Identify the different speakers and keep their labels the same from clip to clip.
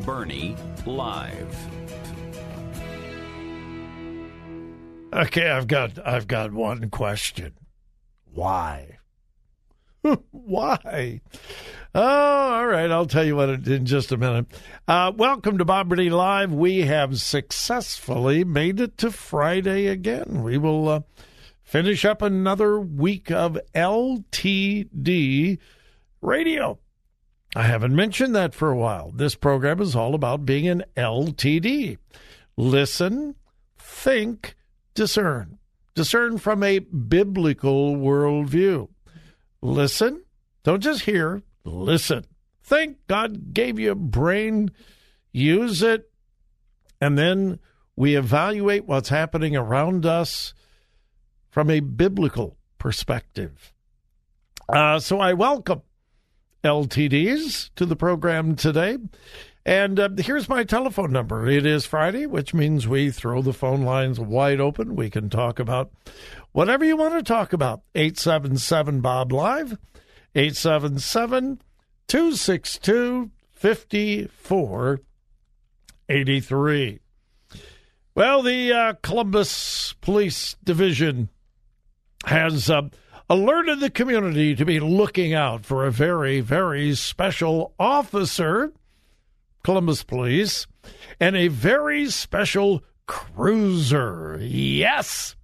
Speaker 1: Burney Live.
Speaker 2: Okay, I've got I've got one question. Why? Why? Oh, all right. I'll tell you what in just a minute. Uh, welcome to Bob Burney Live. We have successfully made it to Friday again. We will uh, finish up another week of LTD radio. I haven't mentioned that for a while. This program is all about being an LTD. Listen, think, discern. Discern from a biblical worldview. Listen, don't just hear, listen. Think God gave you a brain, use it, and then we evaluate what's happening around us from a biblical perspective. Uh, so I welcome LTDs to the program today. And uh, here's my telephone number. It is Friday, which means we throw the phone lines wide open. We can talk about whatever you want to talk about. 877 Bob Live, 877 262 5483. Well, the uh, Columbus Police Division has. Uh, alerted the community to be looking out for a very, very special officer, Columbus Police, and a very special cruiser. Yes,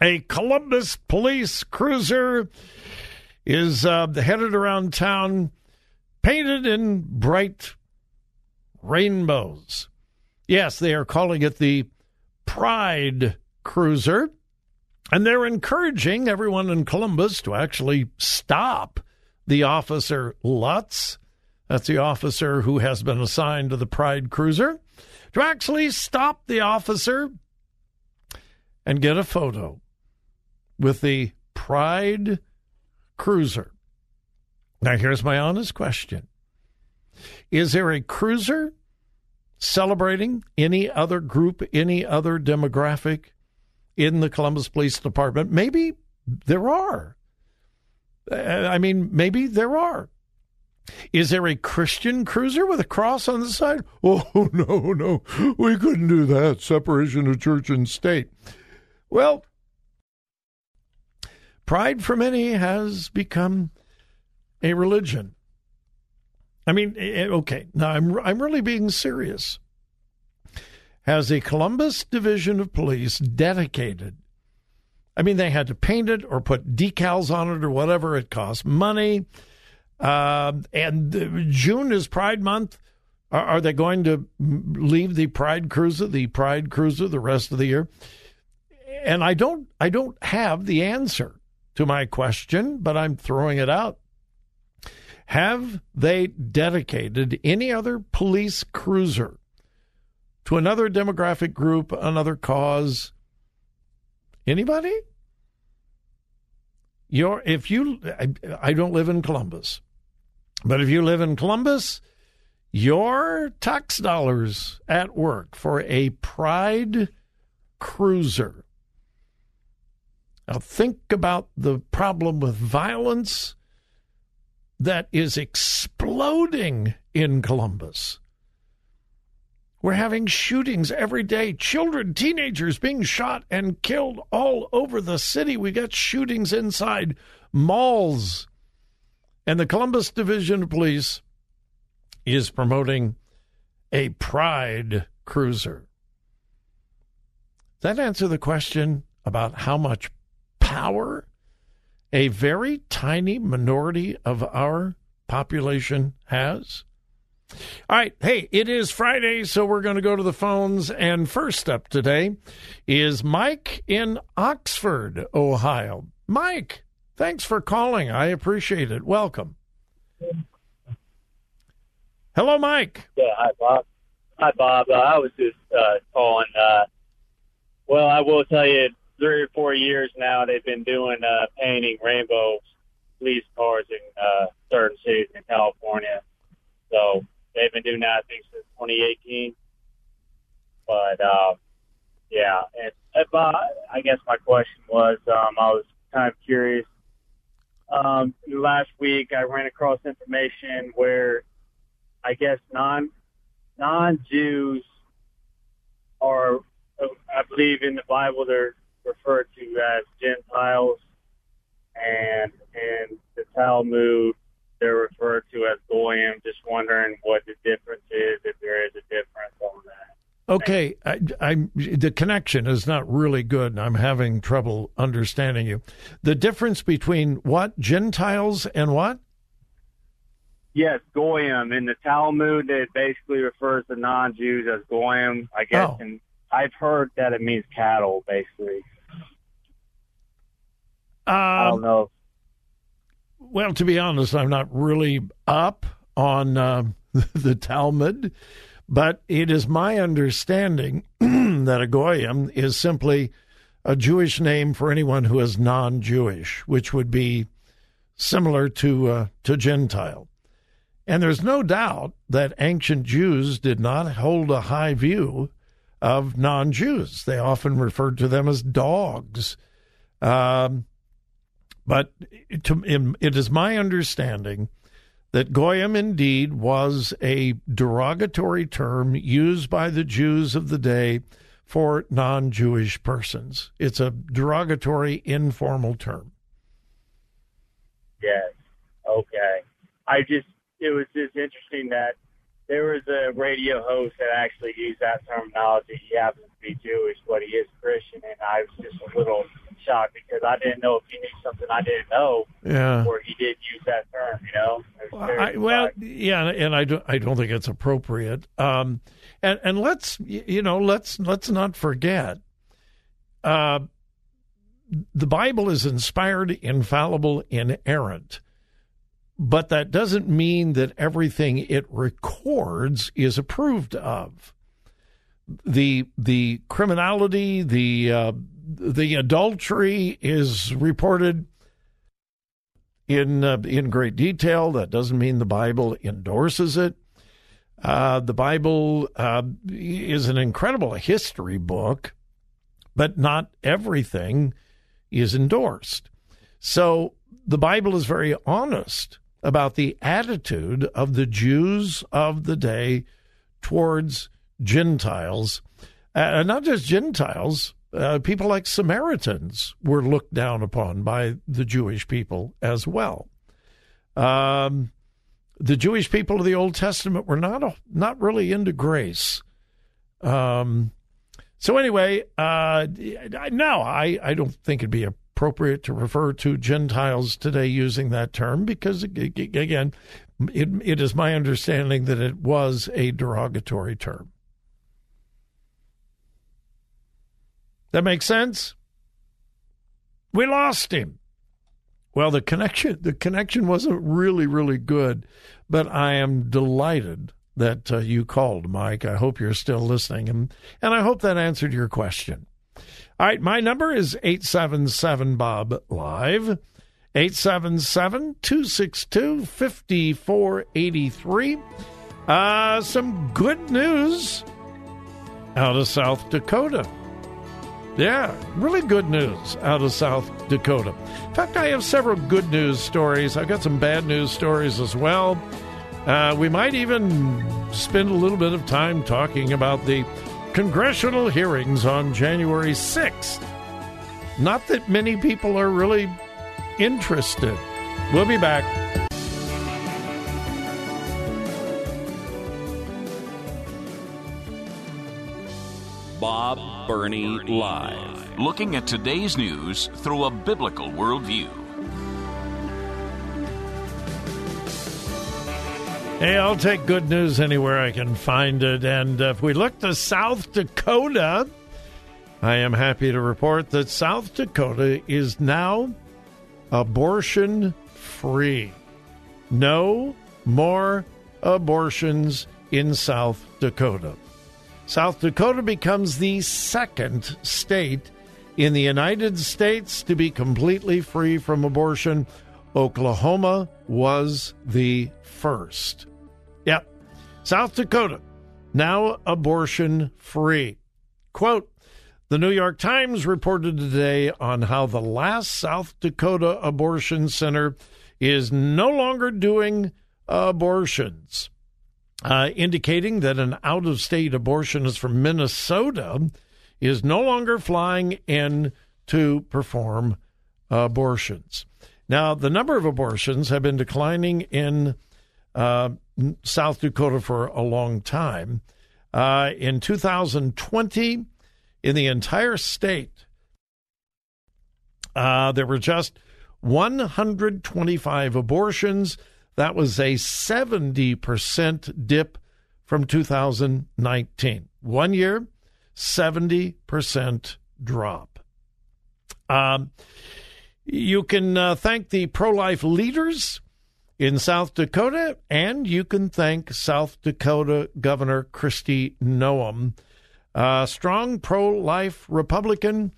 Speaker 2: a Columbus Police cruiser is uh, headed around town painted in bright rainbows. Yes, they are calling it the Pride Cruiser. And they're encouraging everyone in Columbus to actually stop the officer Lutz. That's the officer who has been assigned to the Pride Cruiser. To actually stop the officer and get a photo with the Pride Cruiser. Now, here's my honest question Is there a cruiser celebrating any other group, any other demographic in the Columbus Police Department. Maybe there are. Uh, I mean, maybe there are. Is there a Christian cruiser with a cross on the side? Oh, no, no. We couldn't do that. Separation of church and state. Well, pride for many has become a religion. I mean, eh, eh, okay, now I'm, I'm really being serious has a Columbus Division of Police dedicated. I mean, they had to paint it or put decals on it or whatever. It cost money. Uh, and June is Pride Month. Are, are, they going to leave the Pride Cruiser, the Pride Cruiser, the rest of the year? And I don't, I don't have the answer to my question, but I'm throwing it out. Have they dedicated any other police cruiser to another demographic group, another cause? Anybody? Your if you I, I don't live in Columbus, but if you live in Columbus, your tax dollars at work for a pride cruiser. Now think about the problem with violence that is exploding in Columbus. We're having shootings every day. Children, teenagers being shot and killed all over the city. We got shootings inside malls. And the Columbus Division of Police is promoting a Pride cruiser. That answer the question about how much power a very tiny minority of our population has? All right. Hey, it is Friday, so we're going to go to the phones. And first up today is Mike in Oxford, Ohio. Mike, thanks for calling. I appreciate it. Welcome. Hello, Mike.
Speaker 3: Yeah, hi, Bob. Hi, Bob. Uh, I was just uh, calling. Uh, well, I will tell you, three or four years now, they've been doing uh, painting rainbow police cars in uh, certain cities in California. So they've been doing that, I think, since 2018. But um, yeah, and if, uh, I guess my question was, um, I was kind of curious. Um, last week, I ran across information where I guess non non Jews are, I believe, in the Bible they're referred to as Gentiles, and in the Talmud they're referred to as goyim. Just wondering what the difference is, if there is a difference on that.
Speaker 2: Okay, I, I, the connection is not really good. I'm having trouble understanding you. The difference between what Gentiles and what?
Speaker 3: Yes, goyim in the Talmud. It basically refers to non-Jews as goyim. I guess,
Speaker 2: Oh.
Speaker 3: and I've heard that it means cattle, basically. I don't
Speaker 2: Um,
Speaker 3: know.
Speaker 2: Well, to be honest, I'm not really up on uh, the Talmud, but it is my understanding that a goyim is simply a Jewish name for anyone who is non-Jewish, which would be similar to uh, to Gentile. And there's no doubt that ancient Jews did not hold a high view of non-Jews. They often referred to them as dogs. Um, but to, it is my understanding that goyim indeed was a derogatory term used by the Jews of the day for non-Jewish persons. It's a derogatory, informal term.
Speaker 3: Yes. Okay. I just it was just interesting that there was a radio host that actually used that terminology. He happens to be Jewish, but he is Christian, and I was just a little shocked because I didn't know if he knew something I didn't know,
Speaker 2: Yeah.
Speaker 3: or he did use that term. You know. It
Speaker 2: I, well, yeah, and I don't, I don't think it's appropriate. Um, and and let's you know let's let's not forget, uh, the Bible is inspired, infallible, inerrant, but that doesn't mean that everything it records is approved of. The the criminality, the uh, the adultery is reported in uh, in great detail. That doesn't mean the Bible endorses it. Uh, the Bible uh, is an incredible history book, but not everything is endorsed. So the Bible is very honest about the attitude of the Jews of the day towards Gentiles, uh, not just Gentiles. Uh, people like Samaritans were looked down upon by the Jewish people as well. Um, the Jewish people of the Old Testament were not not really into grace. Um, so anyway, uh, no, I, I don't think it'd be appropriate to refer to Gentiles today using that term because ag- ag- again, it, it is my understanding that it was a derogatory term. That makes sense? We lost him. Well, the connection the connection wasn't really really good, but I am delighted that uh, you called, Mike. I hope you're still listening, and and I hope that answered your question. All right, my number is eight seven seven Bob Live. 877 262 5483. Uh, some good news out of South Dakota. Yeah, really good news out of South Dakota. In fact, I have several good news stories. I've got some bad news stories as well. Uh, we might even spend a little bit of time talking about the congressional hearings on January 6th. Not that many people are really interested. We'll be back.
Speaker 1: Bob Burney Live. Looking at today's news through a biblical worldview.
Speaker 2: Hey, I'll take good news anywhere I can find it. And if we look to South Dakota, I am happy to report that South Dakota is now abortion free. No more abortions in South Dakota. South Dakota becomes the second state in the United States to be completely free from abortion. Oklahoma was the first. Yep. South Dakota, now abortion free. Quote the New York Times reported today on how the last South Dakota abortion center is no longer doing abortions, uh, indicating that an out of state abortionist from Minnesota is no longer flying in to perform abortions. Now, the number of abortions have been declining in uh, South Dakota for a long time. Uh, in 2020, in the entire state, uh, there were just 125 abortions. That was a 70% dip from 2019. One year, 70% drop. Um, you can uh, thank the pro life leaders in South Dakota, and you can thank South Dakota Governor Kristi Noem a strong pro life Republican,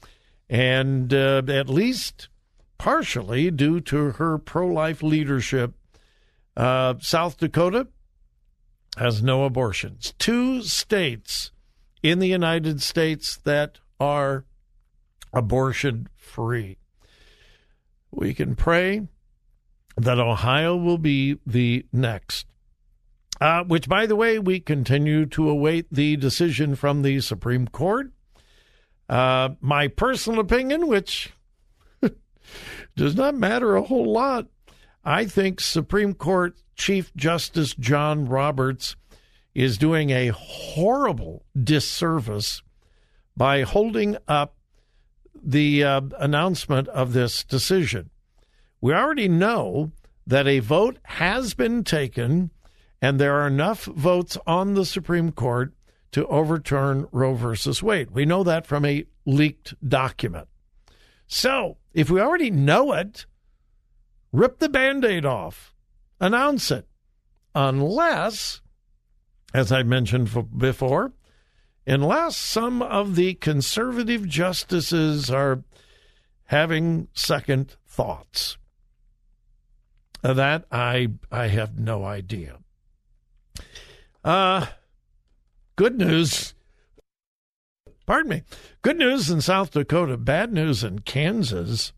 Speaker 2: and uh, at least partially due to her pro life leadership, uh, South Dakota has no abortions. Two states in the United States that are abortion free. We can pray that Ohio will be the next. Uh, which, by the way, we continue to await the decision from the Supreme Court. Uh, my personal opinion, which does not matter a whole lot, I think Supreme Court Chief Justice John Roberts is doing a horrible disservice by holding up the uh, announcement of this decision. We already know that a vote has been taken and there are enough votes on the Supreme Court to overturn Roe versus Wade. We know that from a leaked document. So, if we already know it, rip the band aid off, announce it. Unless, as I mentioned before, unless some of the conservative justices are having second thoughts. That I I have no idea. Uh, good news. Pardon me. Good news in South Dakota, bad news in Kansas.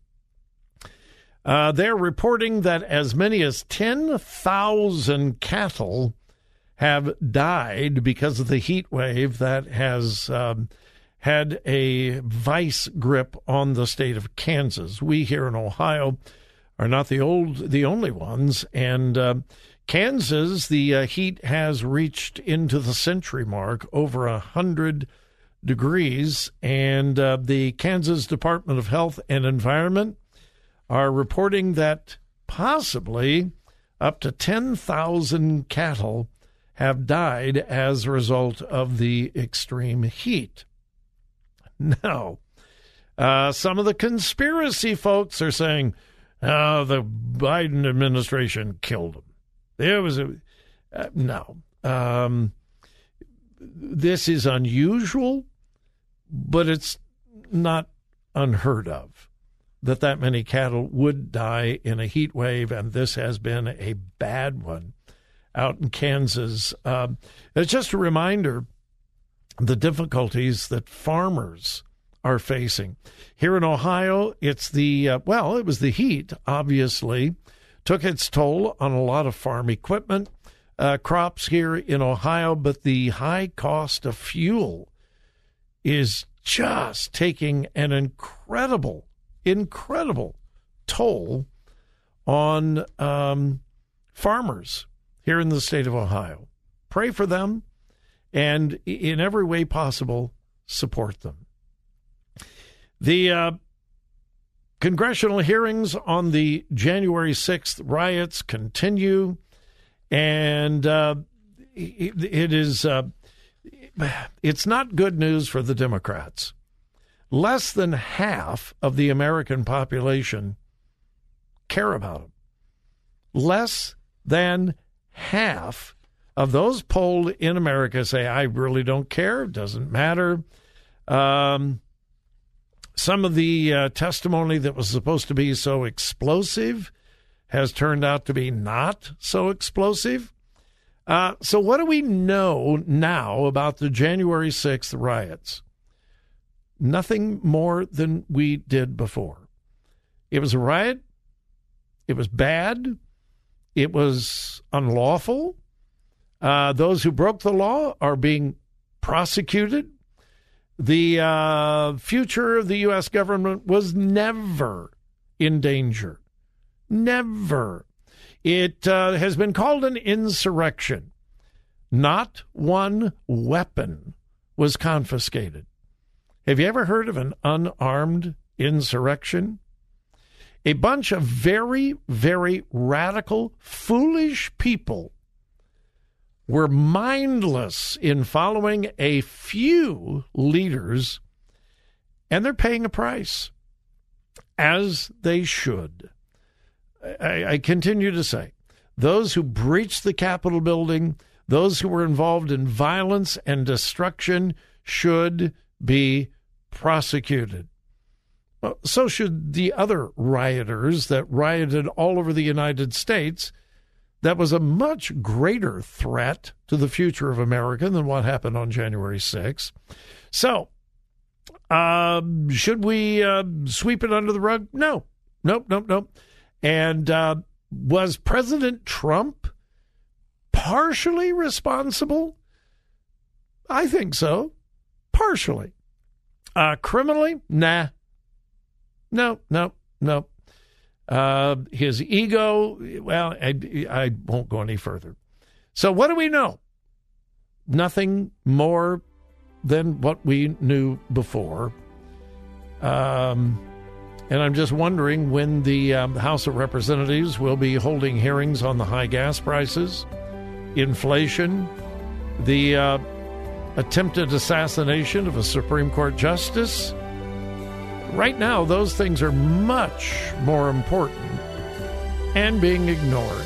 Speaker 2: Uh, they're reporting that as many as 10,000 cattle have died because of the heat wave that has um, had a vice grip on the state of Kansas. We here in Ohio are not the old, the only ones, and uh, Kansas, the uh, heat has reached into the century mark, over a hundred degrees, and uh, the Kansas Department of Health and Environment are reporting that possibly up to 10,000 cattle have died as a result of the extreme heat. Now, uh, some of the conspiracy folks are saying, Oh, the Biden administration killed them. There was a uh, no. Um, this is unusual, but it's not unheard of that that many cattle would die in a heat wave, and this has been a bad one out in Kansas. Um, it's just a reminder the difficulties that farmers are facing. Here in Ohio, it's the, uh, well, it was the heat, obviously, took its toll on a lot of farm equipment, uh, crops here in Ohio, but the high cost of fuel is just taking an incredible, incredible toll on um, farmers here in the state of Ohio. Pray for them and in every way possible, support them. The uh, congressional hearings on the January 6th riots continue, and uh, it, is uh, it's not good news for the Democrats. Less than half of the American population care about them. Less than half of those polled in America say, I really don't care, doesn't matter. Um, some of the uh, testimony that was supposed to be so explosive has turned out to be not so explosive. Uh, so, what do we know now about the January 6th riots? Nothing more than we did before. It was a riot. It was bad. It was unlawful. Uh, those who broke the law are being prosecuted. The uh, future of the U.S. government was never in danger. Never. It uh, has been called an insurrection. Not one weapon was confiscated. Have you ever heard of an unarmed insurrection? A bunch of very, very radical, foolish people were mindless in following a few leaders, and they're paying a price, as they should. I, I continue to say those who breached the Capitol building, those who were involved in violence and destruction, should be prosecuted. Well, so should the other rioters that rioted all over the United States that was a much greater threat to the future of America than what happened on January 6th. So, uh, should we uh, sweep it under the rug? No, nope, nope, nope. And uh, was President Trump partially responsible? I think so. Partially. Uh, criminally? Nah. No, no, no. Uh, his ego, well, I, I won't go any further. So, what do we know? Nothing more than what we knew before. Um, and I'm just wondering when the um, House of Representatives will be holding hearings on the high gas prices, inflation, the uh, attempted assassination of a Supreme Court justice Right now, those things are much more important and being ignored.